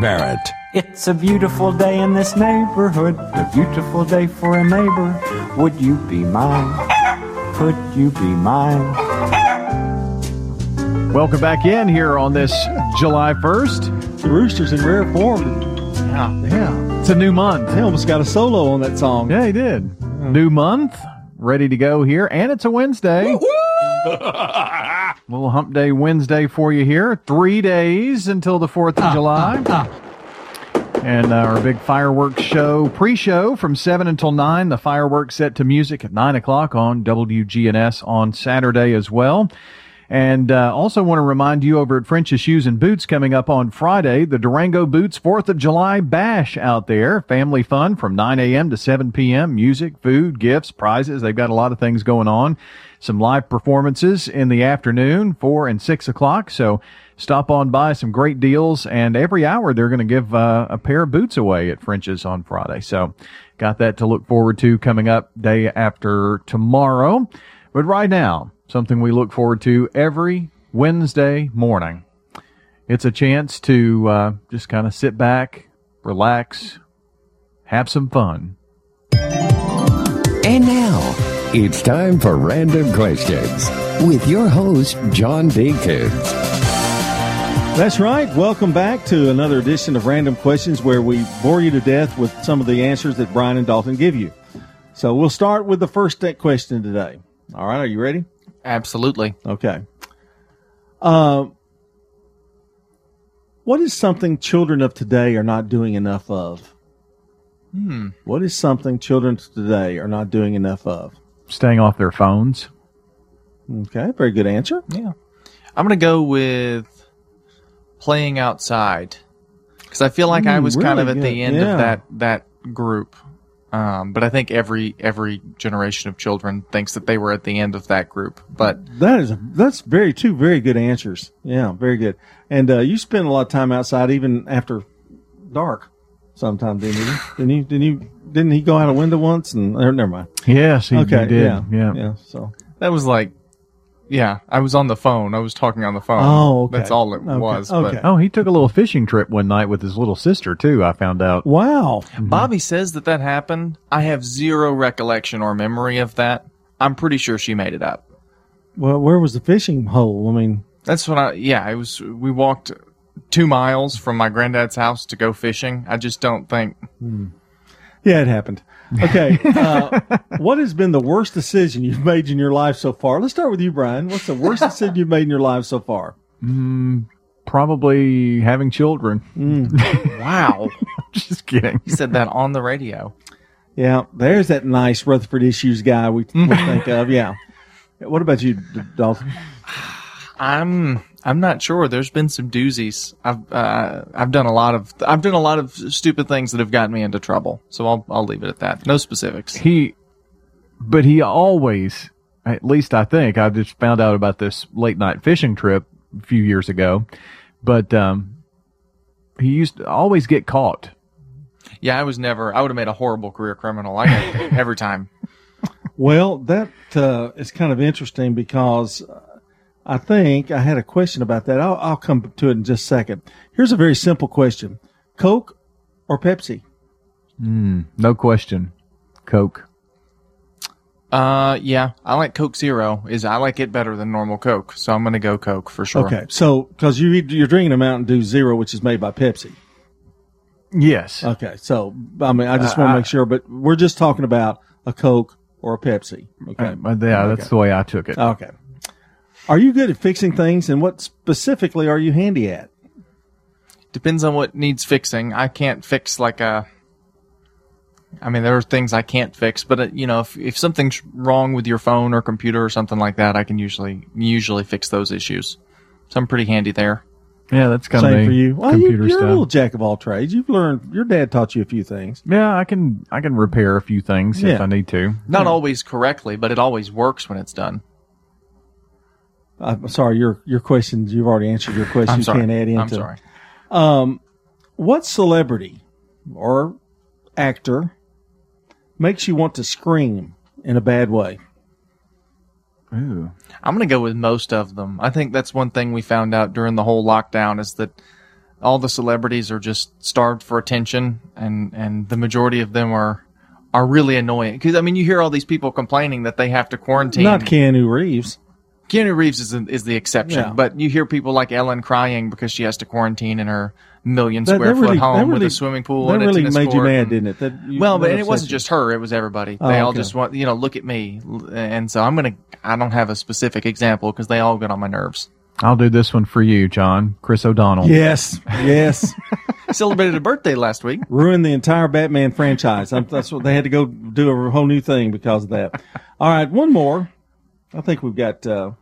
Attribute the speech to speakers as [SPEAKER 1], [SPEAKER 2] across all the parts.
[SPEAKER 1] Barrett.
[SPEAKER 2] It's a beautiful day in this neighborhood, a beautiful day for a neighbor. Would you be mine? Could you be mine?
[SPEAKER 3] Welcome back in here on this July 1st.
[SPEAKER 4] The Rooster's in rare form.
[SPEAKER 3] Yeah.
[SPEAKER 4] Yeah.
[SPEAKER 3] It's a new month.
[SPEAKER 4] He almost got a solo on that song.
[SPEAKER 3] Yeah, he did. New month, ready to go here, and it's a Wednesday. Little hump day Wednesday for you here. Three days until the 4th of July. And our big fireworks show, pre show from 7 until 9. The fireworks set to music at 9 o'clock on WGNS on Saturday as well. And uh, also want to remind you over at French's Shoes and Boots coming up on Friday, the Durango Boots 4th of July Bash out there. Family fun from 9 a.m. to 7 p.m. Music, food, gifts, prizes. They've got a lot of things going on. Some live performances in the afternoon, 4 and 6 o'clock. So stop on by some great deals. And every hour they're going to give uh, a pair of boots away at French's on Friday. So got that to look forward to coming up day after tomorrow. But right now, something we look forward to every Wednesday morning. It's a chance to uh, just kind of sit back, relax, have some fun.
[SPEAKER 1] And now, it's time for Random Questions with your host, John Dinkins.
[SPEAKER 4] That's right. Welcome back to another edition of Random Questions where we bore you to death with some of the answers that Brian and Dalton give you. So we'll start with the first question today. All right, are you ready?
[SPEAKER 5] Absolutely.
[SPEAKER 4] Okay. Uh, what is something children of today are not doing enough of?
[SPEAKER 5] Hmm.
[SPEAKER 4] What is something children today are not doing enough of?
[SPEAKER 3] Staying off their phones.
[SPEAKER 4] Okay, very good answer.
[SPEAKER 5] Yeah. I'm going to go with playing outside because I feel like I
[SPEAKER 4] Mm,
[SPEAKER 5] was kind of at
[SPEAKER 4] good.
[SPEAKER 5] the end
[SPEAKER 4] Yeah.
[SPEAKER 5] of that that group. Um, but I think every every generation of children thinks that they were at the end of that group. But
[SPEAKER 4] That is a, that's very two very good answers. Yeah, very good. And uh, you spend a lot of time outside even after dark. Sometimes didn't you? didn't you? Didn't you? Didn't he go out a window once? And or, never mind.
[SPEAKER 3] Yes, he,
[SPEAKER 4] Okay,
[SPEAKER 3] he did.
[SPEAKER 4] yeah,
[SPEAKER 3] yeah.
[SPEAKER 4] yeah. So
[SPEAKER 5] that was like, yeah, I was on the phone. I was talking on the phone.
[SPEAKER 4] Oh, okay.
[SPEAKER 5] that's all it
[SPEAKER 4] Okay,
[SPEAKER 5] was.
[SPEAKER 4] okay.
[SPEAKER 5] But
[SPEAKER 3] Oh, he took a little fishing trip one night with his little sister too. I found out.
[SPEAKER 4] wow. Mm-hmm.
[SPEAKER 5] Bobby says that that happened. I have zero recollection or memory of that. I'm pretty sure she made it up.
[SPEAKER 4] Well, where was the fishing hole? I mean,
[SPEAKER 5] That's what I. Yeah, it was. We walked two miles from my granddad's house to go fishing. I just don't think. Hmm.
[SPEAKER 4] yeah, it happened. Okay. Uh, what has been the worst decision you've made in your life so far? Let's start with you, Brian. What's the worst decision you've made in your life so far?
[SPEAKER 3] Hmm, probably having children. Hmm.
[SPEAKER 5] Wow,
[SPEAKER 3] Just kidding.
[SPEAKER 5] You said that on the radio.
[SPEAKER 4] Yeah, there's that nice Rutherford Issues guy we, we think of. Yeah. What about you, D- Dalton?
[SPEAKER 5] I'm. I'm not sure. There's been some doozies. I've. Uh, I've done a lot of. I've done a lot of stupid things that have gotten me into trouble. So I'll. I'll leave it at that. No specifics.
[SPEAKER 3] He, but he always, at least I think, I just found out about this late night fishing trip a few years ago, but um, he used to always get caught.
[SPEAKER 5] Yeah, I was never. I would have made a horrible career criminal. I every time.
[SPEAKER 4] Well, that uh, is kind of interesting because uh, I think I had a question about that. I'll, I'll come to it in just a second. Here's a very simple question Coke or Pepsi?
[SPEAKER 3] No question. Coke.
[SPEAKER 5] Uh, yeah, I like Coke Zero. Is I like it better than normal Coke, so I'm gonna go Coke for sure.
[SPEAKER 4] Okay. So, because you, you're drinking a Mountain Dew Zero, which is made by Pepsi.
[SPEAKER 3] Yes.
[SPEAKER 4] Okay. So, I mean, I just want to make sure, but we're just talking about a Coke or a Pepsi. Okay.
[SPEAKER 3] Uh, yeah, that's the way I took it.
[SPEAKER 4] Okay. Are you good at fixing things, and what specifically are you handy at?
[SPEAKER 5] Depends on what needs fixing. I can't fix like a. I mean, there are things I can't fix, but uh, you know, if if something's wrong with your phone or computer or something like that, I can usually usually fix those issues. So I'm pretty handy there.
[SPEAKER 3] Yeah, that's kind
[SPEAKER 4] Same
[SPEAKER 3] of
[SPEAKER 4] for you. Well, you,
[SPEAKER 3] computer
[SPEAKER 4] you're a
[SPEAKER 3] stuff.
[SPEAKER 4] little jack of all trades. You've learned. Your dad taught you a few things.
[SPEAKER 3] yeah, I can I can repair a few things if I need to.
[SPEAKER 5] Not always correctly, but it always works when it's done.
[SPEAKER 4] I'm sorry. Your your questions. You've already answered your question.
[SPEAKER 5] I'm
[SPEAKER 4] you
[SPEAKER 5] sorry.
[SPEAKER 4] can't add into.
[SPEAKER 5] I'm sorry.
[SPEAKER 4] Um, what celebrity or actor makes you want to scream in a bad way?
[SPEAKER 3] Ooh.
[SPEAKER 5] I'm going to go with most of them. I think that's one thing we found out during the whole lockdown is that all the celebrities are just starved for attention, and and the majority of them are are really annoying. Because I mean, you hear all these people complaining that they have to quarantine.
[SPEAKER 4] Not Keanu Reeves.
[SPEAKER 5] Keanu Reeves is is the exception,
[SPEAKER 4] Yeah.
[SPEAKER 5] but you hear people like Ellen crying because she has to quarantine in her million square
[SPEAKER 4] that
[SPEAKER 5] foot
[SPEAKER 4] really-
[SPEAKER 5] home
[SPEAKER 4] that
[SPEAKER 5] with a swimming pool
[SPEAKER 4] That
[SPEAKER 5] and a
[SPEAKER 4] really
[SPEAKER 5] tennis
[SPEAKER 4] made you mad,
[SPEAKER 5] and-
[SPEAKER 4] didn't it? That you-
[SPEAKER 5] well, but and it wasn't
[SPEAKER 4] you.
[SPEAKER 5] just her; it was everybody.
[SPEAKER 4] Oh,
[SPEAKER 5] they all
[SPEAKER 4] okay.
[SPEAKER 5] just want, you know, look at me. And so I'm gonna. I don't have a specific example because they all get on my nerves.
[SPEAKER 6] I'll do this one for you, John. Chris O'Donnell.
[SPEAKER 4] Yes, yes.
[SPEAKER 5] Celebrated a birthday last week.
[SPEAKER 4] Ruined the entire Batman franchise. I'm- That's what they had to go do a whole new thing because of that. All right, one more. I think we've got. Uh,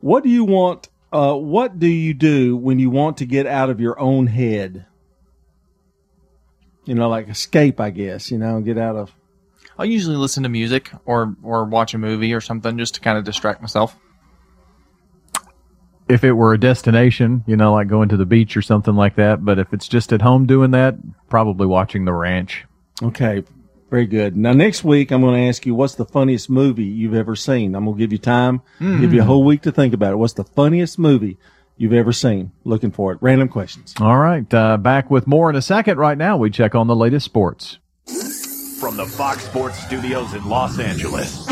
[SPEAKER 4] what do you want? Uh, what do you do when you want to get out of your own head? You know, like escape, I guess. You know, get out of.
[SPEAKER 5] I usually listen to music or or watch a movie or something just to kind of distract myself.
[SPEAKER 6] If it were a destination, you know, like going to the beach or something like that. But if it's just at home doing that, probably watching The Ranch.
[SPEAKER 4] Okay, very good. Now next week I'm going to ask you what's the funniest movie you've ever seen. I'm going to give you time, give you a whole week to think about it. What's the funniest movie you've ever seen? Looking for it. Random questions.
[SPEAKER 6] All right. Uh, back with more in a second. Right now, we check on the latest sports.
[SPEAKER 7] From the Fox Sports Studios in Los Angeles,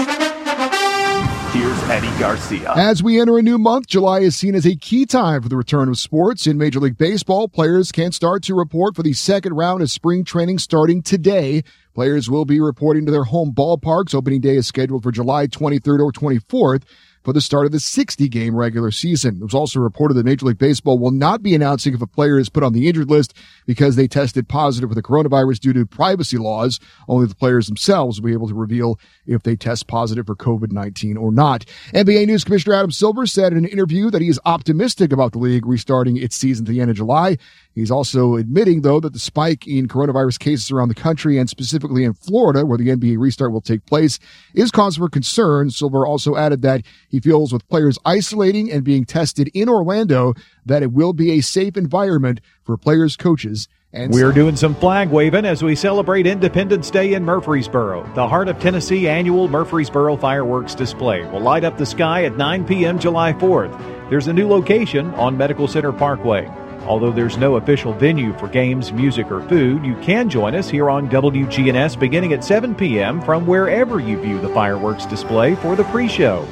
[SPEAKER 7] here's Eddie Garcia.
[SPEAKER 8] As we enter a new month, July is seen as a key time for the return of sports. In Major League Baseball, players can start to report for the second round of spring training starting today. Players will be reporting to their home ballparks. Opening day is scheduled for July 23rd or 24th for the start of the 60 game regular season. It was also reported that Major League Baseball will not be announcing if a player is put on the injured list because they tested positive for the coronavirus due to privacy laws. Only the players themselves will be able to reveal if they test positive for COVID-19 or not. NBA News Commissioner Adam Silver said in an interview that he is optimistic about the league restarting its season at the end of July. He's also admitting, though, that the spike in coronavirus cases around the country and specifically in Florida, where the NBA restart will take place, is cause for concern. Silver also added that he feels with players isolating and being tested in Orlando that it will be a safe environment for players, coaches, and
[SPEAKER 3] We're doing some flag waving as we celebrate Independence Day in Murfreesboro. The Heart of Tennessee annual Murfreesboro fireworks display will light up the sky at 9 p.m. July 4th. There's a new location on Medical Center Parkway. Although there's no official venue for games, music, or food, you can join us here on WGNS beginning at 7 p.m. from wherever you view the fireworks display for the pre show.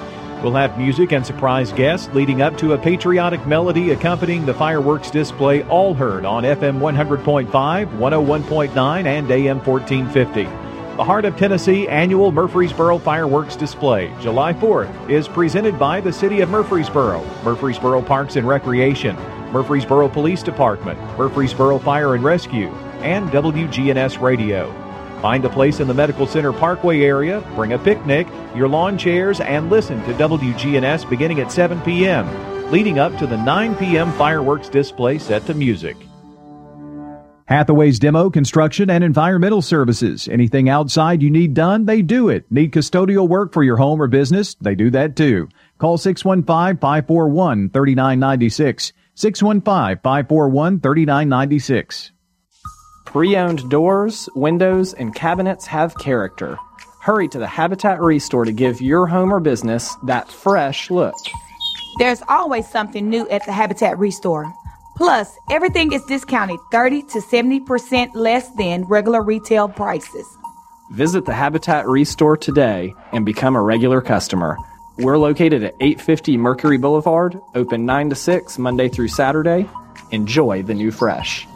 [SPEAKER 3] We'll have music and surprise guests leading up to a patriotic melody accompanying the fireworks display, all heard on FM 100.5, 101.9, and AM 1450. The Heart of Tennessee annual Murfreesboro Fireworks Display, July 4th, is presented by the City of Murfreesboro, Murfreesboro Parks and Recreation, Murfreesboro Police Department, Murfreesboro Fire and Rescue, and WGNS Radio. Find a place in the Medical Center Parkway area, bring a picnic, your lawn chairs, and listen to WGNS beginning at 7 p.m., leading up to the 9 p.m. fireworks display set to music. Hathaway's Demo Construction and Environmental Services. Anything outside you need done, they do it. Need custodial work for your home or business? They do that too. Call 615-541-3996. 615-541-3996.
[SPEAKER 9] Pre-owned doors, windows, and cabinets have character. Hurry to the Habitat Restore to give your home or business that fresh look.
[SPEAKER 10] There's always something new at the Habitat Restore. Plus, everything is discounted 30 to 70% less than regular retail prices.
[SPEAKER 9] Visit the Habitat Restore today and become a regular customer. We're located at 850 Mercury Boulevard, open 9 to 6 Monday through Saturday. Enjoy the new fresh.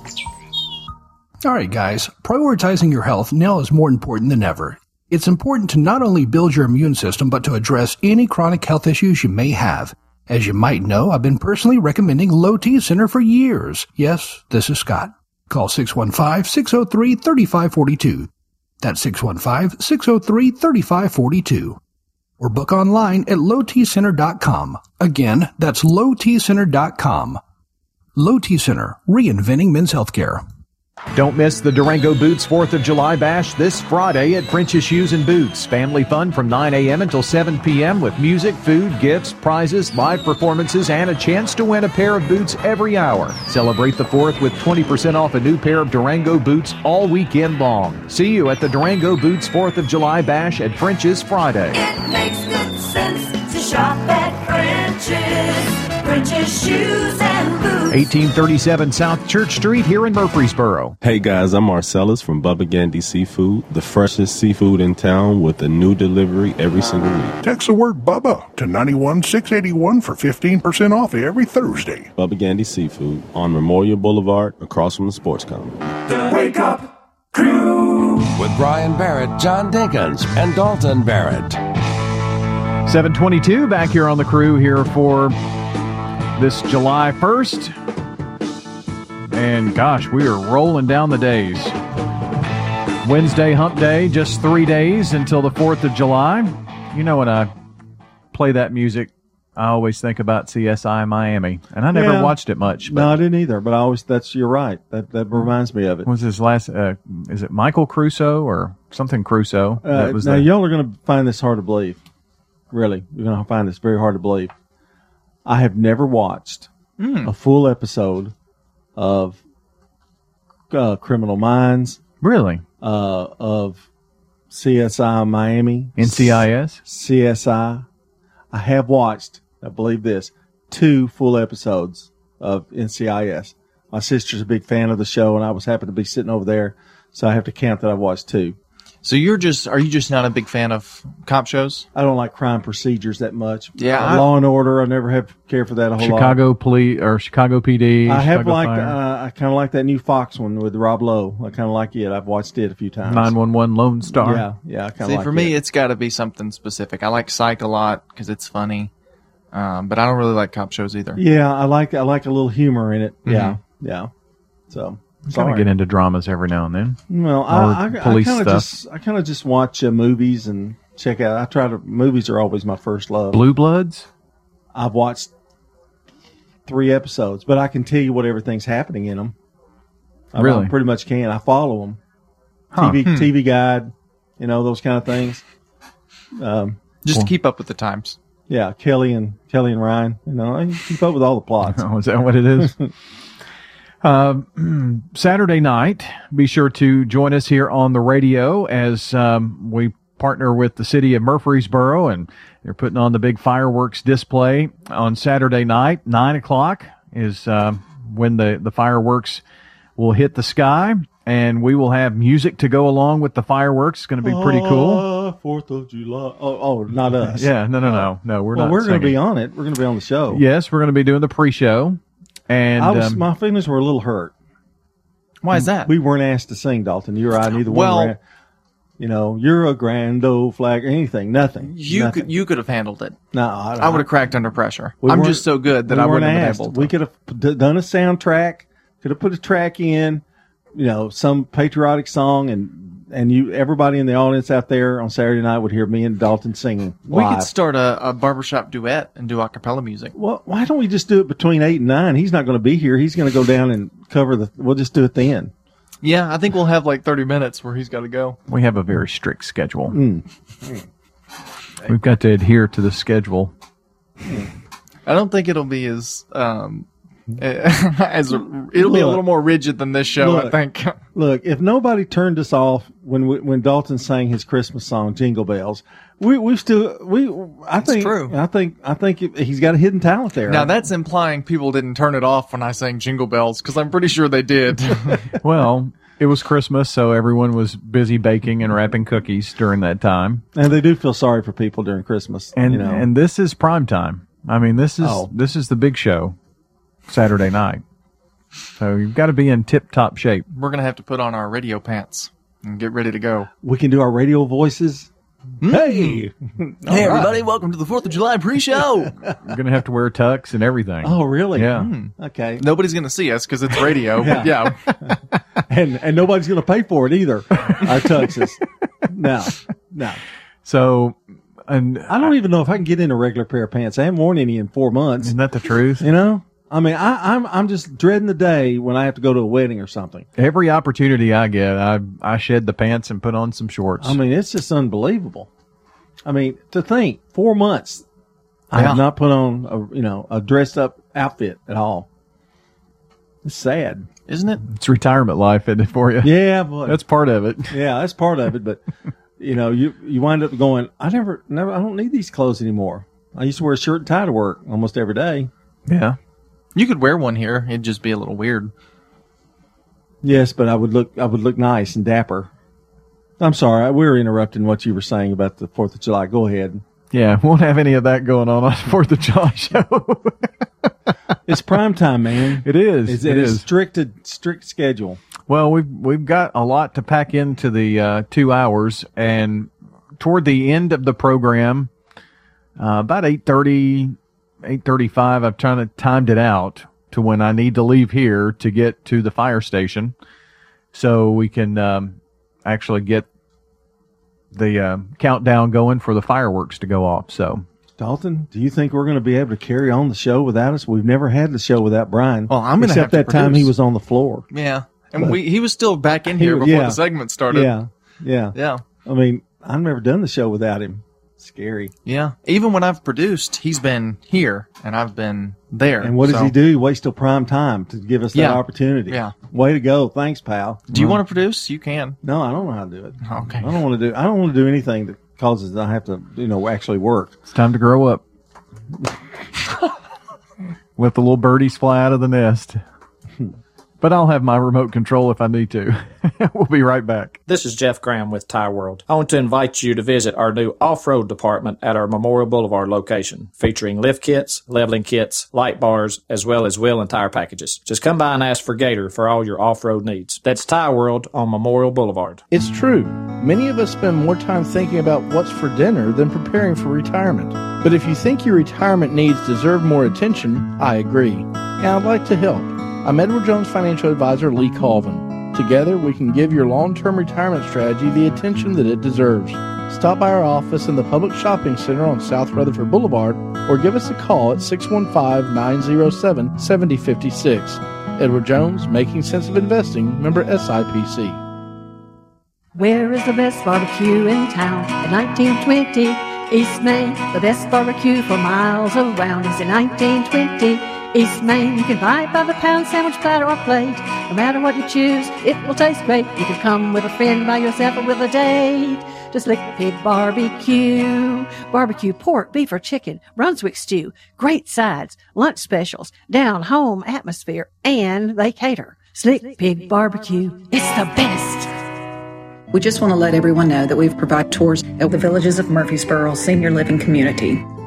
[SPEAKER 11] All right, guys, prioritizing your health now is more important than ever. It's important to not only build your immune system, but to address any chronic health issues you may have. As you might know, I've been personally recommending Low T Center for years. Yes, this is Scott. Call 615-603-3542. That's 615-603-3542. Or book online at lowtcenter.com. Again, that's lowtcenter.com. Low T Center, reinventing men's healthcare.
[SPEAKER 3] Don't miss the Durango Boots 4th of July Bash this Friday at French's Shoes and Boots. Family fun from 9 a.m. until 7 p.m. with music, food, gifts, prizes, live performances, and a chance to win a pair of boots every hour. Celebrate the 4th with 20% off a new pair of Durango boots all weekend long. See you at the Durango Boots 4th of July Bash at French's Friday.
[SPEAKER 12] It makes good sense to shop at French's. French's Shoes
[SPEAKER 13] 1837 South Church Street here in Murfreesboro.
[SPEAKER 14] Hey guys, I'm Marcellus from Bubba Gandy Seafood, the freshest seafood in town with a new delivery every single week.
[SPEAKER 15] Text the word Bubba to 91681 for 15% off every Thursday.
[SPEAKER 14] Bubba Gandy Seafood on Memorial Boulevard across from the sports complex.
[SPEAKER 12] The Wake Up Crew.
[SPEAKER 1] With Brian Barrett, John Dinkins, and Dalton Barrett.
[SPEAKER 3] 722 back here on the crew here for this July 1st. And gosh, we are rolling down the days. Wednesday, hump day, just three days until the 4th of July. You know, when I play that music, I always think about CSI Miami. And I never
[SPEAKER 4] Yeah.
[SPEAKER 3] watched it much. But
[SPEAKER 4] No, I didn't either. But I always that's you're right. That that reminds me of it.
[SPEAKER 3] was his last, uh, is it Michael Crusoe or something Crusoe?
[SPEAKER 4] Uh,
[SPEAKER 3] that was
[SPEAKER 4] now
[SPEAKER 3] the-
[SPEAKER 4] y'all are going to find this hard to believe. Really, you're going to find this very hard to believe. I have never watched
[SPEAKER 3] Hmm.
[SPEAKER 4] a full episode of uh, Criminal Minds.
[SPEAKER 3] Really?
[SPEAKER 4] Uh, of CSI Miami.
[SPEAKER 3] NCIS?
[SPEAKER 4] CSI. I have watched, I believe this, two full episodes of NCIS. My sister's a big fan of the show, and I was happy to be sitting over there, so I have to count that I've watched two.
[SPEAKER 5] So you're just are you just not a big fan of cop shows?
[SPEAKER 4] I don't like crime procedures that much.
[SPEAKER 5] Yeah,
[SPEAKER 4] Uh,
[SPEAKER 5] I-
[SPEAKER 4] Law and Order. I never have cared for that a whole lot.
[SPEAKER 3] Chicago Police or Chicago PD.
[SPEAKER 4] I have
[SPEAKER 3] Chicago
[SPEAKER 4] liked.
[SPEAKER 3] Fire.
[SPEAKER 4] Uh, I kind of like that new Fox one with Rob Lowe. I kind of like it. I've watched it a few times.
[SPEAKER 3] 911 Lone Star.
[SPEAKER 4] Yeah, yeah. I kind
[SPEAKER 5] See,
[SPEAKER 4] of like
[SPEAKER 5] for me,
[SPEAKER 4] it.
[SPEAKER 5] it's got to be something specific. I like Psych a lot because it's funny, um, but I don't really like cop shows either.
[SPEAKER 4] Yeah, I like. I like a little humor in it. Yeah,
[SPEAKER 5] Mhm.
[SPEAKER 4] yeah. So
[SPEAKER 3] Kind
[SPEAKER 4] sorry.
[SPEAKER 3] of get into dramas every now and then.
[SPEAKER 4] Well, I, I, I
[SPEAKER 3] police
[SPEAKER 4] kind of
[SPEAKER 3] stuff.
[SPEAKER 4] just I kind of just watch uh, movies and check out. I try to movies are always my first love.
[SPEAKER 3] Blue Bloods.
[SPEAKER 4] I've watched three episodes, but I can tell you what everything's happening in them. I,
[SPEAKER 3] Really?
[SPEAKER 4] Pretty much can. I follow them.
[SPEAKER 3] Huh.
[SPEAKER 4] TV
[SPEAKER 3] Hmm.
[SPEAKER 4] TV guide, you know those kind of things. Um,
[SPEAKER 5] Just to keep up with the times.
[SPEAKER 4] yeah, Kelly and Kelly and Ryan. You know, I keep up with all the plots.
[SPEAKER 3] Oh, is that what it is? Um, Saturday night, be sure to join us here on the radio as um, we partner with the city of Murfreesboro and they're putting on the big fireworks display on Saturday night. Nine o'clock is um when the, the fireworks will hit the sky and we will have music to go along with the fireworks. It's going to be pretty cool.
[SPEAKER 4] Ah, Fourth of July. Oh, oh, not us.
[SPEAKER 3] Yeah, no, no, no, no. We're
[SPEAKER 4] well,
[SPEAKER 3] not.
[SPEAKER 4] we're going to be on it. We're going to be on the show.
[SPEAKER 3] Yes, we're going to be doing the pre-show, and
[SPEAKER 4] I was,
[SPEAKER 3] um,
[SPEAKER 4] my feelings were a little hurt.
[SPEAKER 5] Why is that?
[SPEAKER 4] We weren't asked to sing, Dalton. You or I, neither
[SPEAKER 5] Well-
[SPEAKER 4] one. Were, you know, you're a grand old flag anything. Nothing.
[SPEAKER 5] You
[SPEAKER 4] Nothing.
[SPEAKER 5] could you could have handled it.
[SPEAKER 4] No, I,
[SPEAKER 5] I would have cracked under pressure.
[SPEAKER 4] We
[SPEAKER 5] I'm just so good that
[SPEAKER 4] we
[SPEAKER 5] I wouldn't
[SPEAKER 4] weren't
[SPEAKER 5] have been
[SPEAKER 4] asked.
[SPEAKER 5] able to.
[SPEAKER 4] We could have d- done a soundtrack. Could have put a track in. You know, some patriotic song, and and you everybody in the audience out there on Saturday night would hear me and Dalton singing.
[SPEAKER 5] we could start a, a barbershop duet and do a cappella music.
[SPEAKER 4] Well, why don't we just do it between eight and nine? He's not going to be here. He's going to go down and cover the. We'll just do it then.
[SPEAKER 5] Yeah, I think we'll have like 30 minutes where he's got to go.
[SPEAKER 3] we have a very strict schedule.
[SPEAKER 4] Mm.
[SPEAKER 3] We've got to adhere to the schedule.
[SPEAKER 5] I don't think it'll be as um as it'll be a little more rigid than this show. I think.
[SPEAKER 4] Look, if nobody turned us off when we, when Dalton sang his Christmas song "Jingle Bells," we we still we I think
[SPEAKER 5] true.
[SPEAKER 4] I think I think he's got a hidden talent there.
[SPEAKER 5] Now that's implying people didn't turn it off when I sang Jingle Bells because I'm pretty sure they did.
[SPEAKER 3] Well, it was Christmas, so everyone was busy baking and wrapping cookies during that time.
[SPEAKER 4] and they do feel sorry for people during Christmas.
[SPEAKER 3] And
[SPEAKER 4] you know,
[SPEAKER 3] and this is prime time. I mean, this is
[SPEAKER 4] Oh.
[SPEAKER 3] this is the big show, Saturday night. So you've got to be in tip top shape.
[SPEAKER 5] We're gonna have to put on our radio pants and get ready to go.
[SPEAKER 4] we can do our radio voices.
[SPEAKER 5] Hmm.
[SPEAKER 4] Hey,
[SPEAKER 5] Hey everybody, welcome to the Fourth of July pre-show.
[SPEAKER 3] You're going to have to wear tux and everything.
[SPEAKER 4] oh really?
[SPEAKER 3] Yeah.
[SPEAKER 5] Hmm.
[SPEAKER 4] Okay.
[SPEAKER 5] Nobody's gonna see us because it's radio. but yeah.
[SPEAKER 4] And and nobody's going to pay for it either. Our tuxes. no, no.
[SPEAKER 3] So, and
[SPEAKER 4] I don't even know if I can get in a regular pair of pants. I haven't worn any in four months.
[SPEAKER 3] isn't that the truth?
[SPEAKER 4] You know, I mean, I, I'm I'm just dreading the day when I have to go to a wedding or something.
[SPEAKER 3] Every opportunity I get, I I shed the pants and put on some shorts.
[SPEAKER 4] I mean, it's just unbelievable. I mean, to think four months, I have not put on a you know a dressed up outfit at all. It's sad.
[SPEAKER 5] Isn't it?
[SPEAKER 3] it's retirement life, isn't it for you?
[SPEAKER 4] Yeah, but
[SPEAKER 3] That's part of it.
[SPEAKER 4] yeah, that's part of it. But you know, you you wind up going. I never, never. I don't need these clothes anymore. I used to wear a shirt and tie to work almost every day.
[SPEAKER 5] Yeah. You could wear one here. It'd just be a little weird.
[SPEAKER 4] Yes, but I would look I would look nice and dapper. I'm sorry, we were interrupting what you were saying about the Fourth of July. Go ahead.
[SPEAKER 3] Yeah, won't have any of that going on on the Fourth of July show.
[SPEAKER 4] It's prime time, man.
[SPEAKER 3] It is.
[SPEAKER 4] It's,
[SPEAKER 3] It
[SPEAKER 4] it is
[SPEAKER 3] is.
[SPEAKER 4] strict strict schedule.
[SPEAKER 3] Well, we've we've got a lot to pack into the uh, two hours, and toward the end of the program, uh, about 8.30, 8.35, I've trying to timed it out to when I need to leave here to get to the fire station, so we can um, actually get the uh, countdown going for the fireworks to go off. So.
[SPEAKER 4] Dalton, do you think we're going to be able to carry on the show without us? We've never had the show without Brian.
[SPEAKER 5] Well, I'm gonna
[SPEAKER 4] except
[SPEAKER 5] have to
[SPEAKER 4] that time he was on the floor.
[SPEAKER 5] Yeah. And
[SPEAKER 4] But-
[SPEAKER 5] we he was still back in here
[SPEAKER 4] was-
[SPEAKER 5] before
[SPEAKER 4] yeah.
[SPEAKER 5] the segment started.
[SPEAKER 4] Yeah, yeah,
[SPEAKER 5] Yeah.
[SPEAKER 4] I mean, I've never done the show without him. Scary.
[SPEAKER 5] Yeah. Even when I've produced, he's been here and I've been there.
[SPEAKER 4] And what does
[SPEAKER 5] So-
[SPEAKER 4] he do? He waits till prime time to give us that
[SPEAKER 5] Yeah.
[SPEAKER 4] opportunity.
[SPEAKER 5] Yeah.
[SPEAKER 4] Way to go. Thanks, pal.
[SPEAKER 5] Do you mm-hmm. want to produce? You can.
[SPEAKER 4] No, I don't know how to do it.
[SPEAKER 5] Okay.
[SPEAKER 4] I don't want to do. I don't want to do anything that causes I have to, you know, actually work.
[SPEAKER 3] It's time to grow up. Let the little birdies fly out of the nest. But I'll have my remote control if I need to. we'll be right back.
[SPEAKER 16] This is Jeff Graham with Tire World. I want to invite you to visit our new off-road department at our Memorial Boulevard location, featuring lift kits, leveling kits, light bars, as well as wheel and tire packages. Just come by and ask for Gator for all your off-road needs. That's Tire World on Memorial Boulevard.
[SPEAKER 17] It's true. Many of us spend more time thinking about what's for dinner than preparing for retirement. But if you think your retirement needs deserve more attention, I agree. And I'd like to help. I'm Edward Jones financial advisor Lee Colvin. Together, we can give your long term retirement strategy the attention that it deserves. Stop by our office in the Publix Shopping Center on South Rutherford Boulevard or give us a call at 615 907 7056. Edward Jones, Making Sense of Investing, member SIPC.
[SPEAKER 18] Where is the best barbecue in town? At 1920 East Main, the best barbecue for miles around is in 1920 East Main, You can buy it by the pound, sandwich, platter, or plate. No matter what you choose, it will taste great. You can come with a friend, by yourself, or with a date. Just Slick Pig Barbecue. Barbecue pork, beef, or chicken, Brunswick stew, great sides, lunch specials, down home atmosphere, and they cater. Slick Pig Barbecue. It's the best.
[SPEAKER 19] We just want to let everyone know that we've provided tours at the Villages of Murfreesboro Senior Living Community.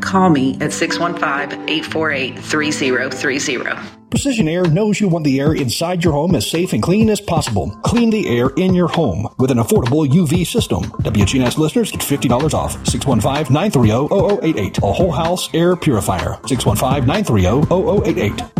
[SPEAKER 19] Call me at 615 848 3030.
[SPEAKER 11] Precision Air knows you want the air inside your home as safe and clean as possible. Clean the air in your home with an affordable UV system. WGNS listeners get $50 off. 615-930-0088. A whole house air purifier. 615-930-0088.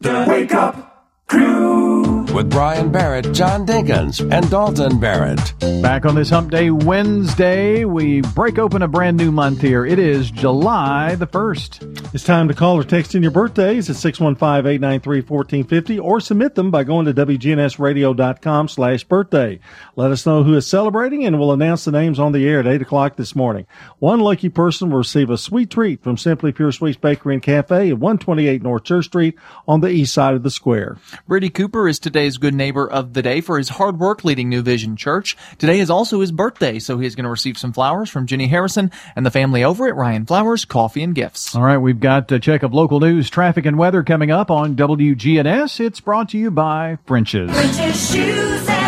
[SPEAKER 12] The Wake Up Crew.
[SPEAKER 1] With Brian Barrett, John Dinkins, and Dalton Barrett.
[SPEAKER 3] Back on this Hump Day Wednesday, we break open a brand new month here. It is July the 1st.
[SPEAKER 4] It's time to call or text in your birthdays at 615-893-1450 or submit them by going to WGNSradio.com slash birthday. Let us know who is celebrating and we'll announce the names on the air at 8 o'clock this morning. One lucky person will receive a sweet treat from Simply Pure Sweets Bakery and Cafe at 128 North Church Street on the east side of the square.
[SPEAKER 5] Brady Cooper is today's good neighbor of the day for his hard work leading New Vision Church. Today is also his birthday, so he is going to receive some flowers from Jenny Harrison and the family over at Ryan Flowers Coffee and Gifts.
[SPEAKER 3] All right, we've got a check of local news, traffic, and weather coming up on WGNS. It's brought to you by French's.
[SPEAKER 12] French's shoes and boots.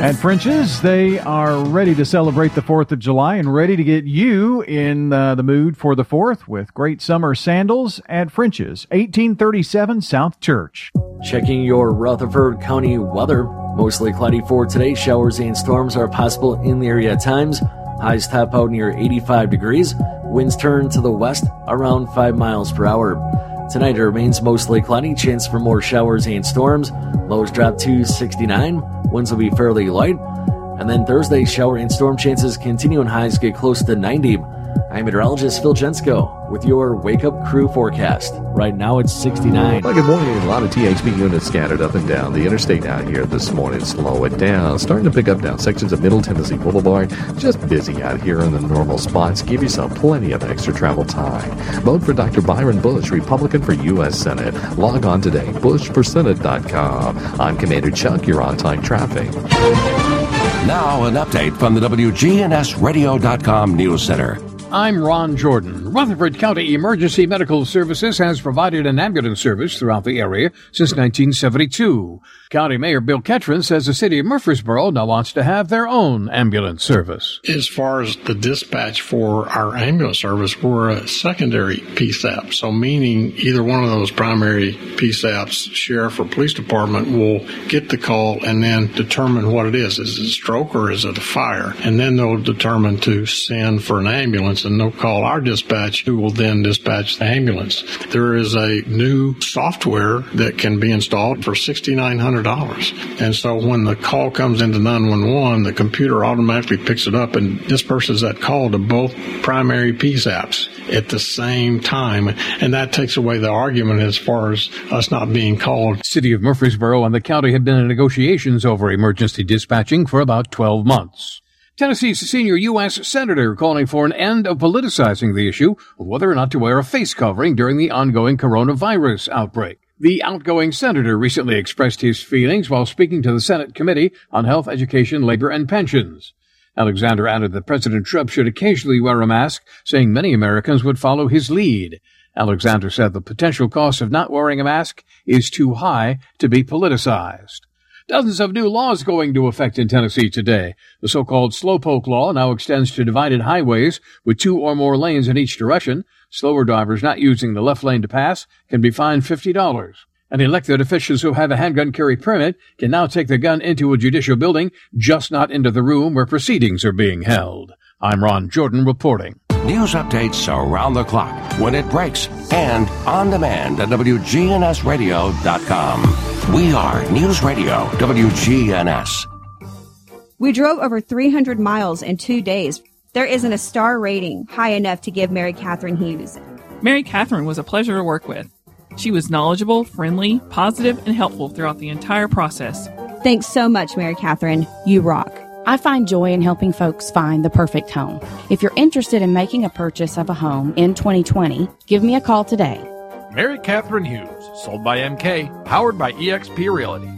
[SPEAKER 3] At French's, they are ready to celebrate the 4th of July and ready to get you in uh, the mood for the 4th with great summer sandals at French's, 1837 South Church.
[SPEAKER 20] Checking your Rutherford County weather. Mostly cloudy for today. Showers and storms are possible in the area at times. Highs top out near 85 degrees. Winds turn to the west around 5 miles per hour. Tonight it remains mostly cloudy. Chance for more showers and storms. Lows drop to 69. Winds will be fairly light. And then Thursday, shower and storm chances continue and highs get close to 90. I'm meteorologist Phil Jensko with your Wake Up Crew forecast. Right now it's 69.
[SPEAKER 21] Well, good morning. A lot of THP units scattered up and down the interstate out here this morning. Slow it down. Starting to pick up down sections of Middle Tennessee Boulevard. Just busy out here in the normal spots. Give yourself plenty of extra travel time. Vote for Dr. Byron Bush, Republican for U.S. Senate. Log on today, bushforsenate.com. I'm Commander Chuck. You're on time traffic.
[SPEAKER 22] Now, an update from the WGNSradio.com News Center.
[SPEAKER 23] I'm Ron Jordan. Rutherford County Emergency Medical Services has provided an ambulance service throughout the area since 1972. County Mayor Bill Ketron says the city of Murfreesboro now wants to have their own ambulance service.
[SPEAKER 24] As far as the dispatch for our ambulance service, we're a secondary PSAP. So, meaning either one of those primary PSAPs, sheriff or police department, will get the call and then determine what it is. Is it a stroke or is it a fire? And then they'll determine to send for an ambulance and they'll call our dispatch, who will then dispatch the ambulance. There is a new software that can be installed for $6,900. And so when the call comes into 911, the computer automatically picks it up and disperses that call to both primary PSAPs at the same time. And that takes away the argument as far as us not being called.
[SPEAKER 23] City of Murfreesboro and the county have been in negotiations over emergency dispatching for about 12 months. Tennessee's senior U.S. Senator calling for an end of politicizing the issue of whether or not to wear a face covering during the ongoing coronavirus outbreak. The outgoing senator recently expressed his feelings while speaking to the Senate Committee on Health, Education, Labor, and Pensions. Alexander added that President Trump should occasionally wear a mask, saying many Americans would follow his lead. Alexander said the potential cost of not wearing a mask is too high to be politicized. Dozens of new laws going into effect in Tennessee today. The so-called slowpoke law now extends to divided highways with two or more lanes in each direction. Slower drivers not using the left lane to pass can be fined $50. And elected officials who have a handgun carry permit can now take the gun into a judicial building, just not into the room where proceedings are being held. I'm Ron Jordan reporting.
[SPEAKER 22] News updates around the clock, when it breaks, and on demand at WGNSradio.com. We are News Radio WGNS.
[SPEAKER 25] We drove over 300 miles in two days. There isn't a star rating high enough to give Mary Catherine Hughes.
[SPEAKER 26] Mary Catherine was a pleasure to work with. She was knowledgeable, friendly, positive, and helpful throughout the entire process.
[SPEAKER 25] Thanks so much, Mary Catherine. You rock.
[SPEAKER 27] I find joy in helping folks find the perfect home. If you're interested in making a purchase of a home in 2020, give me a call today.
[SPEAKER 28] Mary Catherine Hughes, sold by MK, powered by eXp Realty.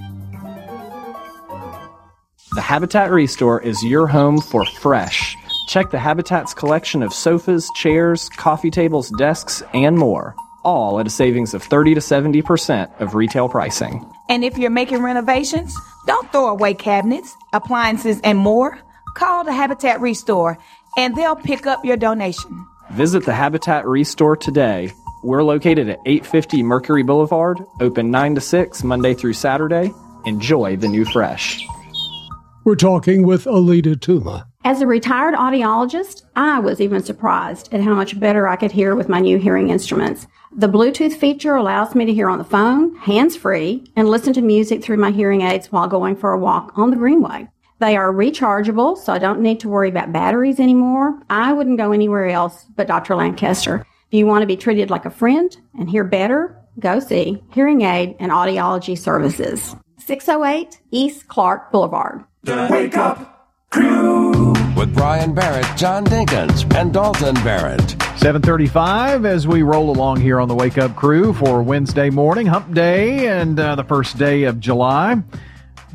[SPEAKER 9] The Habitat Restore is your home for fresh. Check the Habitat's collection of sofas, chairs, coffee tables, desks, and more, all at a savings of 30 to 70% of retail pricing.
[SPEAKER 10] And if you're making renovations, don't throw away cabinets, appliances, and more. Call the Habitat Restore and they'll pick up your donation.
[SPEAKER 9] Visit the Habitat Restore today. We're located at 850 Mercury Boulevard, open 9 to 6 Monday through Saturday. Enjoy the new fresh.
[SPEAKER 29] We're talking with Alita Tuma.
[SPEAKER 18] As a retired audiologist, I was even surprised at how much better I could hear with my new hearing instruments. The Bluetooth feature allows me to hear on the phone, hands free, and listen to music through my hearing aids while going for a walk on the Greenway. They are rechargeable, so I don't need to worry about batteries anymore. I wouldn't go anywhere else but Dr. Lancaster. If you want to be treated like a friend and hear better, go see Hearing Aid and Audiology Services. 608 East Clark Boulevard.
[SPEAKER 22] Wake Up Crew with Brian Barrett, John Dinkins, and Dalton Barrett.
[SPEAKER 3] 735 as we roll along here on the Wake Up Crew for Wednesday morning, hump day, and uh, the first day of July.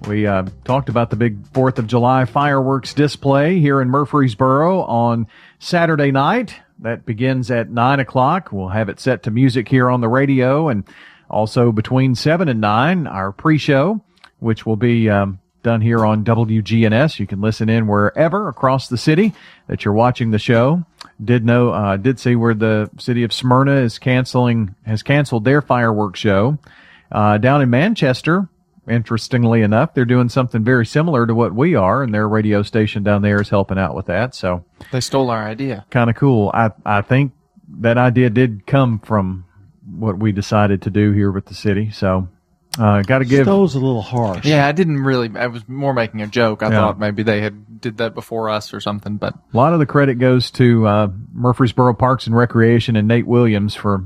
[SPEAKER 3] We uh, talked about the big 4th of July fireworks display here in Murfreesboro on Saturday night. That begins at 9 o'clock. We'll have it set to music here on the radio and also between 7 and 9, our pre-show, which will be um, done here on WGNS. You can listen in wherever across the city that you're watching the show. Did know, uh, did see where the city of Smyrna is canceling, has canceled their fireworks show. Uh, down in Manchester, interestingly enough, they're doing something very similar to what we are, and their radio station down there is helping out with that. So
[SPEAKER 5] They stole our idea.
[SPEAKER 3] kind of cool. I I think that idea did come from what we decided to do here with the city. So uh, got to give
[SPEAKER 4] Stowe's a little harsh.
[SPEAKER 5] Yeah, I didn't really. I was more making a joke. I
[SPEAKER 3] Yeah.
[SPEAKER 5] thought maybe they had did that before us or something. But
[SPEAKER 3] A lot of the credit goes to uh, Murfreesboro Parks and Recreation and Nate Williams for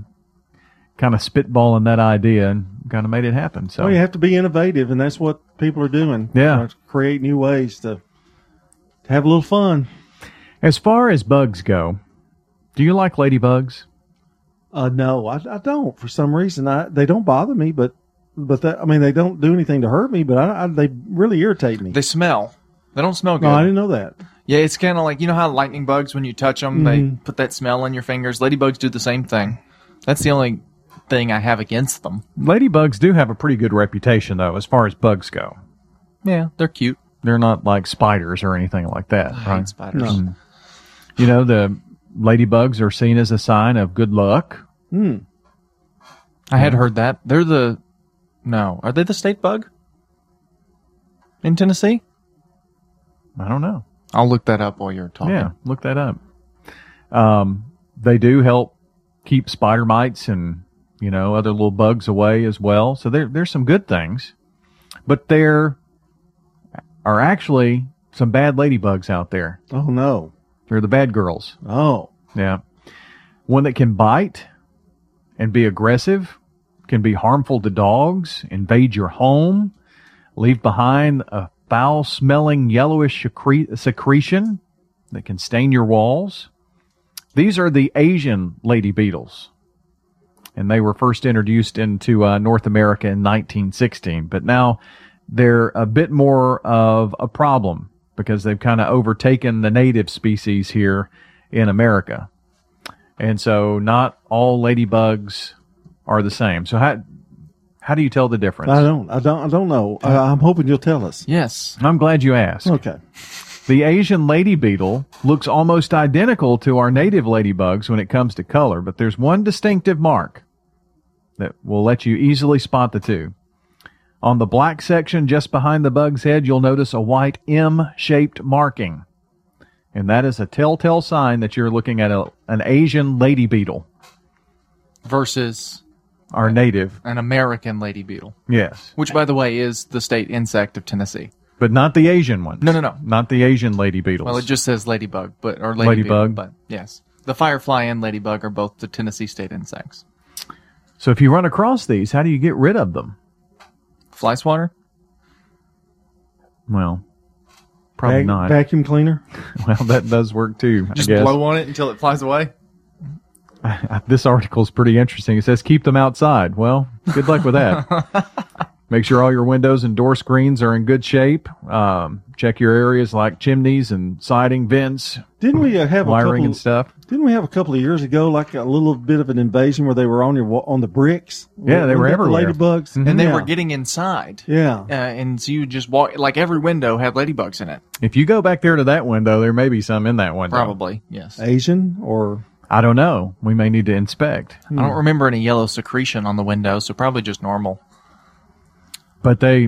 [SPEAKER 3] kind of spitballing that idea and kind of made it happen. So
[SPEAKER 4] Well, you have to be innovative, and that's what people are doing.
[SPEAKER 3] Yeah.
[SPEAKER 4] You know, create new ways to, to have a little fun.
[SPEAKER 3] as far as bugs go, do you like ladybugs?
[SPEAKER 4] Uh, no, I, I don't. For some reason, I they don't bother me, but but that I mean they don't do anything to hurt me, but I, I they really irritate me.
[SPEAKER 5] they smell. They don't smell good.
[SPEAKER 4] No, I didn't know that.
[SPEAKER 5] Yeah, it's kind of like you know how lightning bugs when you touch them, they
[SPEAKER 4] Mhm.
[SPEAKER 5] put that smell in your fingers. Ladybugs do the same thing. That's the only thing I have against them.
[SPEAKER 3] Ladybugs do have a pretty good reputation, though, as far as bugs go.
[SPEAKER 5] Yeah, they're cute.
[SPEAKER 3] They're not like spiders or anything like that,
[SPEAKER 5] I
[SPEAKER 3] right?
[SPEAKER 5] hate spiders.
[SPEAKER 3] Mm. You know, the ladybugs are seen as a sign of good luck.
[SPEAKER 4] Hmm.
[SPEAKER 5] I had heard that they're the no, are they the state bug in Tennessee?
[SPEAKER 3] I don't know.
[SPEAKER 5] I'll look that up while you're talking.
[SPEAKER 3] Yeah, look that up. Um, they do help keep spider mites and you know other little bugs away as well. So there there's some good things, but there are actually some bad ladybugs out there.
[SPEAKER 4] Oh no,
[SPEAKER 3] they're the bad girls.
[SPEAKER 4] Oh,
[SPEAKER 3] yeah, one that can bite and be aggressive, can be harmful to dogs, invade your home, leave behind a foul smelling yellowish secre- secretion that can stain your walls. These are the Asian lady beetles. And they were first introduced into uh, North America in 1916. But now they're a bit more of a problem because they've kind of overtaken the native species here in America. And so not all ladybugs are the same. So how, how do you tell the difference?
[SPEAKER 4] I don't, I don't, I don't know. I, I'm hoping you'll tell us.
[SPEAKER 5] Yes.
[SPEAKER 3] I'm glad you asked.
[SPEAKER 4] Okay.
[SPEAKER 3] The Asian lady beetle looks almost identical to our native ladybugs when it comes to color, but there's one distinctive mark that will let you easily spot the two. On the black section just behind the bug's head, you'll notice a white M shaped marking. And that is a telltale sign that you're looking at a, an Asian lady beetle,
[SPEAKER 5] Versus
[SPEAKER 3] our native.
[SPEAKER 5] an American lady beetle.
[SPEAKER 3] Yes.
[SPEAKER 5] Which, by the way, is the state insect of Tennessee.
[SPEAKER 3] But not the Asian one.
[SPEAKER 5] No, no, no.
[SPEAKER 3] Not the Asian lady beetles.
[SPEAKER 5] Well, it just says ladybug, but or lady
[SPEAKER 3] Ladybug.
[SPEAKER 5] beetle, but yes, the firefly and ladybug are both the Tennessee state insects.
[SPEAKER 3] so if you run across these, how do you get rid of them?
[SPEAKER 5] Fly swatter.
[SPEAKER 3] Well, probably
[SPEAKER 4] Vac-
[SPEAKER 3] not.
[SPEAKER 4] Vacuum cleaner.
[SPEAKER 3] Well, that does work too.
[SPEAKER 5] Just
[SPEAKER 3] I guess.
[SPEAKER 5] blow on it until it flies away.
[SPEAKER 3] This article is pretty interesting. It says keep them outside. Well, good luck with that. Make sure all your windows and door screens are in good shape. Um, check your areas like chimneys and siding, vents,
[SPEAKER 4] Didn't we uh, have a
[SPEAKER 3] wiring
[SPEAKER 4] couple,
[SPEAKER 3] and stuff.
[SPEAKER 4] Didn't we have a couple of years ago like a little bit of an invasion where they were on your on the bricks?
[SPEAKER 3] Yeah, they were
[SPEAKER 4] Wasn't that the
[SPEAKER 3] everywhere.
[SPEAKER 4] Ladybugs,
[SPEAKER 5] and they
[SPEAKER 4] Yeah.
[SPEAKER 5] were getting inside.
[SPEAKER 4] Yeah.
[SPEAKER 5] uh, and so you just walk like every window had ladybugs in it.
[SPEAKER 3] If you go back there to that window, there may be some in that window.
[SPEAKER 5] Probably, yes.
[SPEAKER 4] Asian or
[SPEAKER 3] I don't know. We may need to inspect.
[SPEAKER 5] I don't remember any yellow secretion on the window, so probably just normal.
[SPEAKER 3] But they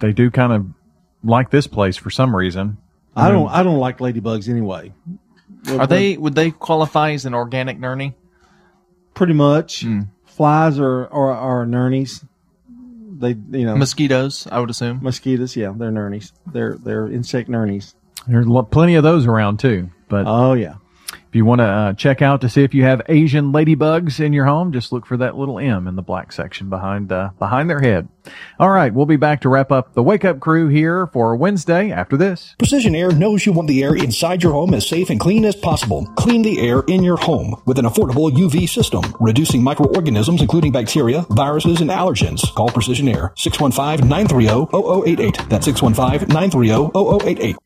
[SPEAKER 3] they do kind of like this place for some reason.
[SPEAKER 4] I don't I don't like ladybugs anyway.
[SPEAKER 5] Are they? Would they qualify as an organic nurney?
[SPEAKER 4] pretty much
[SPEAKER 5] Hmm.
[SPEAKER 4] flies are are, are nernies? They you know
[SPEAKER 5] Mosquitoes, I would assume.
[SPEAKER 4] mosquitoes. Yeah, they're nernies. They're they're insect nernies.
[SPEAKER 3] There's plenty of those around too. But
[SPEAKER 4] oh yeah,
[SPEAKER 3] if you want to uh, check out to see if you have Asian ladybugs in your home, just look for that little M in the black section behind uh, behind their head. All right, we'll be back to wrap up the Wake Up Crew here for Wednesday after this.
[SPEAKER 11] Precision Air knows you want the air inside your home as safe and clean as possible. Clean the air in your home with an affordable UV system, reducing microorganisms including bacteria, viruses, and allergens. Call Precision Air 615-930-0088. That's 615-930-0088.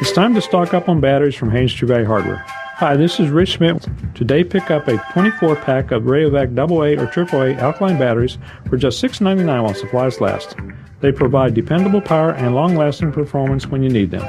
[SPEAKER 30] It's time to stock up on batteries from Haynes True Value Hardware. Hi, this is Rich Smith. Today, pick up a 24 pack of Rayovac AA or AAA alkaline batteries for just $6.99 while supplies last. They provide dependable power and long lasting performance when you need them.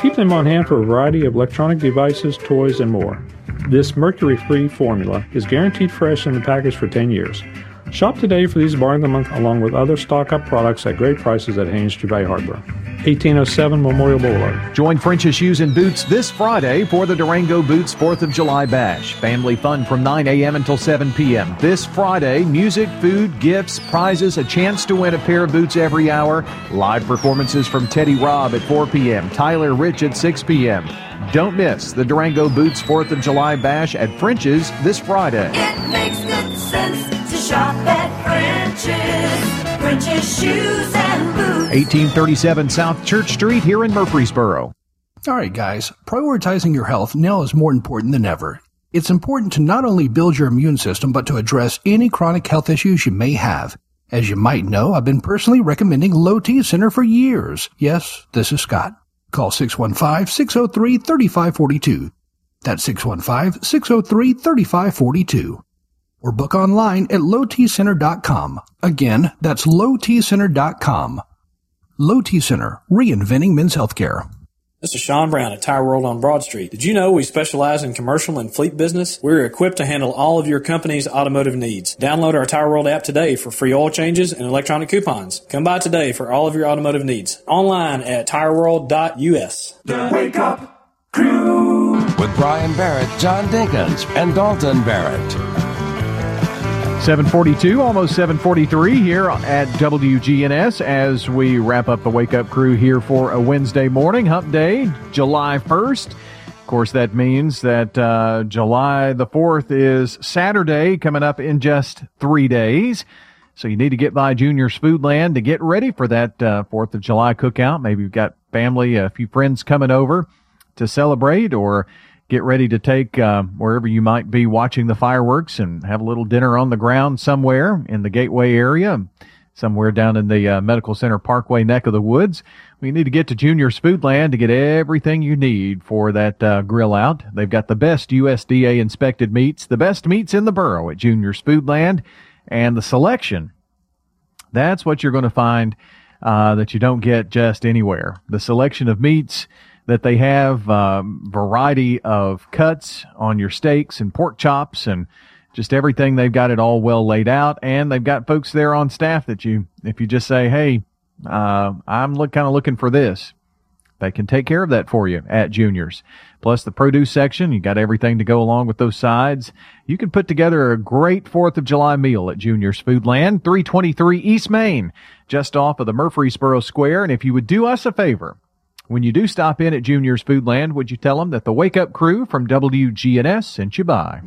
[SPEAKER 30] Keep them on hand for a variety of electronic devices, toys, and more. This mercury free formula is guaranteed fresh in the package for 10 years. Shop today for these bar of the month along with other stock up products at great prices at Haynes True Value Hardware. 1807 Memorial Boulevard.
[SPEAKER 3] Join French's Shoes and Boots this Friday for the Durango Boots 4th of July Bash. Family fun from 9 a.m. until 7 p.m. This Friday, music, food, gifts, prizes, a chance to win a pair of boots every hour. Live performances from Teddy Robb at 4 p.m., Tyler Rich at 6 p.m. Don't miss the Durango Boots 4th of July Bash at French's this Friday.
[SPEAKER 12] It makes good sense to shop at French's. French's Shoes and Boots.
[SPEAKER 3] 1837 South Church Street here in Murfreesboro.
[SPEAKER 23] All right, guys, prioritizing your health now is more important than ever. It's important to not only build your immune system, but to address any chronic health issues you may have. As you might know, I've been personally recommending Low T Center for years. Yes, this is Scott. Call 615-603-3542. That's 615-603-3542. Or book online at lowtcenter.com. Again, that's lowtcenter.com. Low T Center, reinventing men's healthcare.
[SPEAKER 31] This is Sean Brown at Tire World on Broad Street. Did you know we specialize in commercial and fleet business? We're equipped to handle all of your company's automotive needs. Download our Tire World app today for free oil changes and electronic coupons. Come by today for all of your automotive needs. Online at tireworld.us.
[SPEAKER 22] The Wake Up Crew. With Brian Barrett, John Dinkins, and Dalton Barrett.
[SPEAKER 3] 742, almost 743 here at WGNS as we wrap up the Wake Up Crew here for a Wednesday morning, Hump Day, July 1st. Of course, that means that uh, July the 4th is Saturday, coming up in just three days. So you need to get by Junior's Foodland to get ready for that uh, 4th of July cookout. Maybe you've got family, a few friends coming over to celebrate or get ready to take uh, wherever you might be watching the fireworks and have a little dinner on the ground somewhere in the Gateway area, somewhere down in the uh, Medical Center Parkway neck of the woods. We need to get to Junior's Foodland to get everything you need for that uh, grill out. They've got the best USDA inspected meats, the best meats in the borough at Junior's Foodland, and the selection. That's what you're going to find uh, that you don't get just anywhere. The selection of meats that they have um, variety of cuts on your steaks and pork chops and just everything. They've got it all well laid out, and they've got folks there on staff that you, if you just say, "Hey, uh, I'm look kind of looking for this," they can take care of that for you at Juniors. Plus the produce section, you got everything to go along with those sides. You can put together a great Fourth of July meal at Juniors Foodland, 323 East Main, just off of the Murfreesboro Square. And if you would do us a favor, when you do stop in at Junior's Foodland, would you tell them that the Wake Up Crew from WGNS sent you by?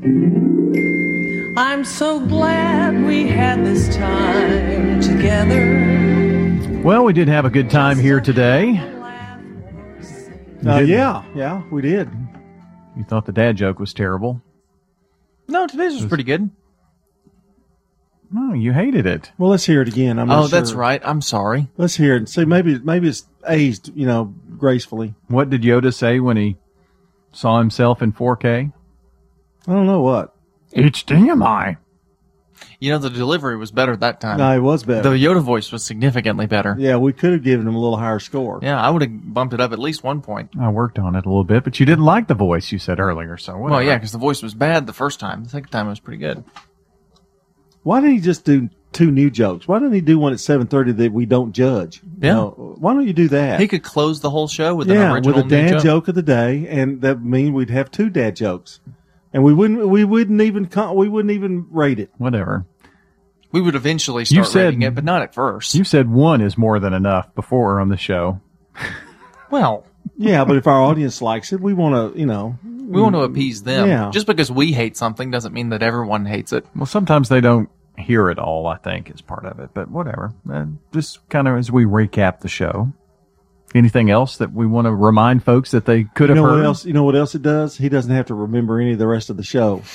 [SPEAKER 32] I'm so glad we had this time together.
[SPEAKER 3] Well, we did have a good time here today.
[SPEAKER 4] Uh, yeah, yeah, we did.
[SPEAKER 3] You thought the dad joke was terrible.
[SPEAKER 5] No, today's was pretty good.
[SPEAKER 3] No, you hated it.
[SPEAKER 4] Well, let's hear it again. I'm not
[SPEAKER 5] Oh, that's right. I'm sorry.
[SPEAKER 4] Let's hear it see. Maybe maybe it's aged, you know, gracefully.
[SPEAKER 3] What did Yoda say when he saw himself in 4K?
[SPEAKER 4] I don't know what.
[SPEAKER 3] HDMI.
[SPEAKER 5] You know, the delivery was better that time.
[SPEAKER 4] No, it was better.
[SPEAKER 5] The Yoda voice was significantly better.
[SPEAKER 4] Yeah, we could have given him a little higher score.
[SPEAKER 5] Yeah, I would have bumped it up at least one point.
[SPEAKER 3] I worked on it a little bit, but you didn't like the voice you said earlier, so whatever.
[SPEAKER 5] Well, yeah, because the voice was bad the first time. The second time it was pretty good.
[SPEAKER 4] Why didn't he just do two new jokes? Why didn't he do one at seven thirty that we don't judge? You
[SPEAKER 5] Yeah.
[SPEAKER 4] know, why don't you do that?
[SPEAKER 5] He could close the whole show with an
[SPEAKER 4] yeah,
[SPEAKER 5] original
[SPEAKER 4] with a dad
[SPEAKER 5] new
[SPEAKER 4] joke. of the day, and that mean we'd have two dad jokes, and we wouldn't we wouldn't even we wouldn't even rate it.
[SPEAKER 3] Whatever.
[SPEAKER 5] We would eventually
[SPEAKER 3] You
[SPEAKER 5] start
[SPEAKER 3] said-
[SPEAKER 5] rating it, but not at first.
[SPEAKER 3] You said one is more than enough before on the show.
[SPEAKER 5] Well,
[SPEAKER 4] Yeah, but if our audience likes it, we want to, you know,
[SPEAKER 5] we want to appease them.
[SPEAKER 4] Yeah.
[SPEAKER 5] Just because we hate something doesn't mean that everyone hates it.
[SPEAKER 3] Well, sometimes they don't hear it all, I think, is part of it, but whatever. Uh, just kind of as we recap the show. Anything else that we want to remind folks that they could
[SPEAKER 4] you
[SPEAKER 3] have
[SPEAKER 4] know
[SPEAKER 3] heard?
[SPEAKER 4] what else? You know what else it does? He doesn't have to remember any of the rest of the show.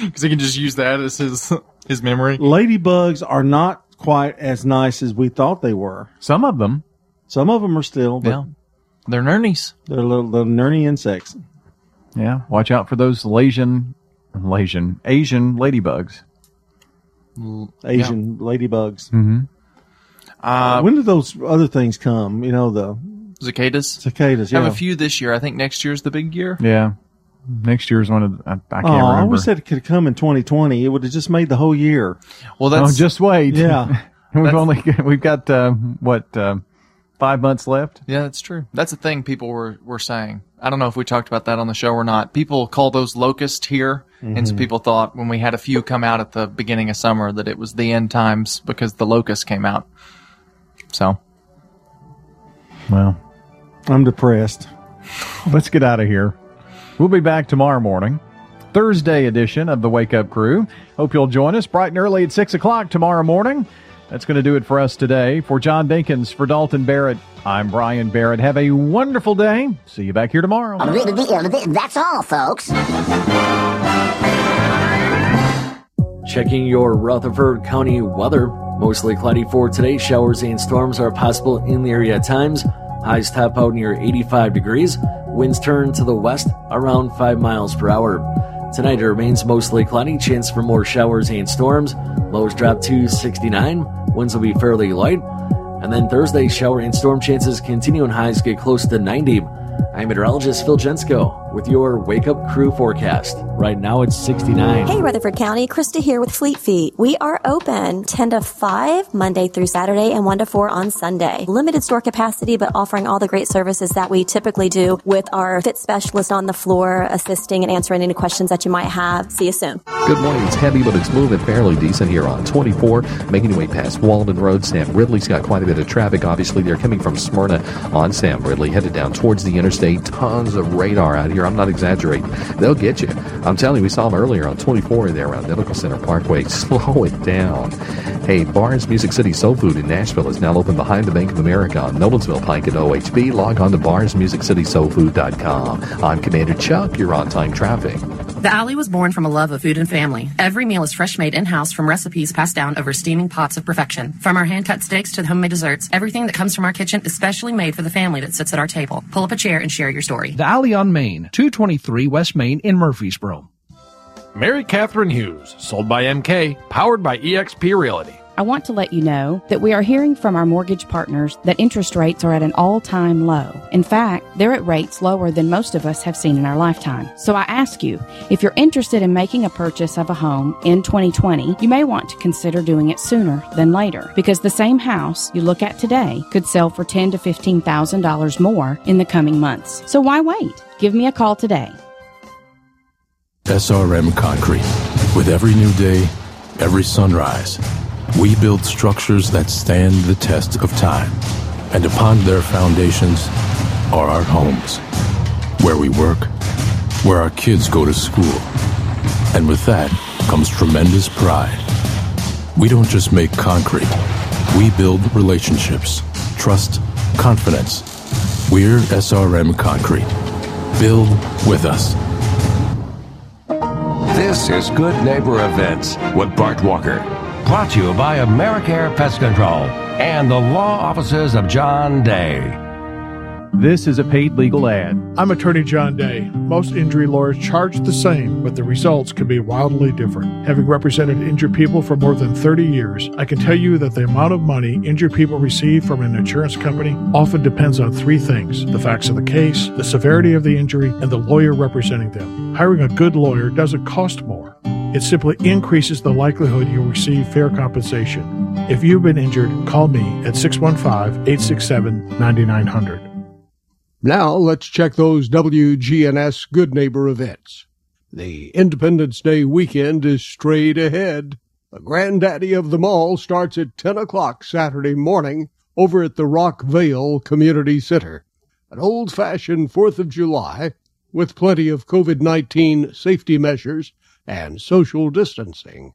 [SPEAKER 5] Because he can just use that as his his memory.
[SPEAKER 4] Ladybugs are not quite as nice as we thought they were.
[SPEAKER 3] Some of them.
[SPEAKER 4] Some of them are still, but
[SPEAKER 5] Yeah. They're nernies.
[SPEAKER 4] they're little, little nerdy insects.
[SPEAKER 3] Yeah, watch out for those Asian, Asian, Asian ladybugs.
[SPEAKER 4] Asian ladybugs.
[SPEAKER 3] Mm-hmm.
[SPEAKER 5] Uh,
[SPEAKER 4] when do those other things come? You know, the
[SPEAKER 5] cicadas.
[SPEAKER 4] cicadas. Yeah.
[SPEAKER 5] Have a few this year. I think next year's the big year.
[SPEAKER 3] Yeah, next year's one of the, I, I can't
[SPEAKER 4] oh, I
[SPEAKER 3] remember.
[SPEAKER 4] wish that could come in 2020. It would have just made the whole year.
[SPEAKER 5] Well,
[SPEAKER 3] oh, just wait.
[SPEAKER 4] Yeah.
[SPEAKER 3] we've
[SPEAKER 5] That's-
[SPEAKER 3] only we've got uh, what uh, Five months left.
[SPEAKER 5] Yeah, that's true. That's the thing people were, were saying. I don't know if we talked about that on the show or not. People call those locust here. And so
[SPEAKER 3] Mhm.
[SPEAKER 5] people thought when we had a few come out at the beginning of summer that it was the end times because the locust came out. So
[SPEAKER 3] Well,
[SPEAKER 4] I'm depressed.
[SPEAKER 3] Let's get out of here. We'll be back tomorrow morning, Thursday edition of the Wake Up Crew. Hope you'll join us bright and early at 6 o'clock tomorrow morning. That's going to do it for us today. For John Dinkins, for Dalton Barrett, I'm Brian Barrett. Have a wonderful day. See you back here tomorrow.
[SPEAKER 33] That's all, folks.
[SPEAKER 34] Checking your Rutherford County weather. Mostly cloudy for today. Showers and storms are possible in the area at times. Highs top out near 85 degrees. Winds turn to the west around 5 miles per hour. Tonight it remains mostly cloudy. Chance for more showers and storms. Lows drop to 69. Winds will be fairly light. And then Thursday, shower and storm chances continue and highs get close to 90. I'm meteorologist Phil Jensko with your Wake Up Crew forecast. Right now it's 69.
[SPEAKER 35] Hey, Rutherford County, Krista here with Fleet Feet. We are open 10 to 5 Monday through Saturday and 1 to 4 on Sunday. Limited store capacity, but offering all the great services that we typically do with our fit specialist on the floor, assisting and answering any questions that you might have. See you soon.
[SPEAKER 21] Good morning. It's heavy, but it's moving fairly decent here on 24. Making your way past Waldron Road. Sam Ridley's got quite a bit of traffic. Obviously, they're coming from Smyrna on Sam Ridley, headed down towards the interstate. Tons of radar out here. I'm not exaggerating. They'll get you. I'm telling you, we saw them earlier on 24 there around Medical Center Parkway. Slow it down. Hey, Barnes Music City Soul Food in Nashville is now open behind the Bank of America on Nolensville Pike at OHB. Log on to barnesmusiccitysoulfood.com. I'm Commander Chuck. You're on time traffic.
[SPEAKER 36] The Alley was born from a love of food and family. Every meal is fresh made in house from recipes passed down over steaming pots of perfection. From our hand cut steaks to the homemade desserts, everything that comes from our kitchen is specially made for the family that sits at our table. Pull up a chair and share your story.
[SPEAKER 23] The Alley on Main, 223 West Main in Murfreesboro.
[SPEAKER 28] Mary Catherine Hughes, sold by MK, powered by eXp Realty.
[SPEAKER 27] I want to let you know that we are hearing from our mortgage partners that interest rates are at an all time low. In fact, they're at rates lower than most of us have seen in our lifetime. So I ask you, if you're interested in making a purchase of a home in 2020, you may want to consider doing it sooner than later because the same house you look at today could sell for ten to fifteen thousand dollars more in the coming months. So why wait? Give me a call today.
[SPEAKER 37] SRM Concrete. With every new day, every sunrise, we build structures that stand the test of time. And upon their foundations are our homes, where we work, where our kids go to school. And with that comes tremendous pride. We don't just make concrete, we build relationships, trust, confidence. We're SRM Concrete. Build with us.
[SPEAKER 22] This is Good Neighbor Events with Bart Walker. Brought to you by Americare Pest Control and the law offices of John Day.
[SPEAKER 3] This is a paid legal ad.
[SPEAKER 38] I'm attorney John Day. Most injury lawyers charge the same, but the results can be wildly different. Having represented injured people for more than 30 years, I can tell you that the amount of money injured people receive from an insurance company often depends on three things the facts of the case, the severity of the injury, and the lawyer representing them. Hiring a good lawyer doesn't cost more. It simply increases the likelihood you'll receive fair compensation. If you've been injured, call me at 615 867 9900.
[SPEAKER 29] Now let's check those WGNS Good Neighbor events. The Independence Day weekend is straight ahead. The granddaddy of them all starts at 10 o'clock Saturday morning over at the Rockvale Community Center. An old fashioned 4th of July with plenty of COVID 19 safety measures and social distancing.